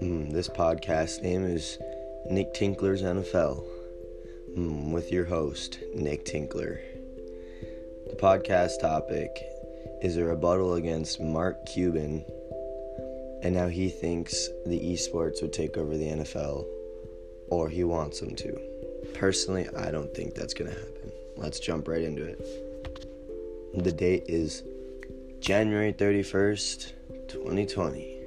Hmm, this podcast name is Nick Tinkler's NFL hmm, with your host, Nick Tinkler. The podcast topic is a rebuttal against Mark Cuban and how he thinks the esports would take over the NFL or he wants them to. Personally, I don't think that's going to happen. Let's jump right into it. The date is January 31st, 2020.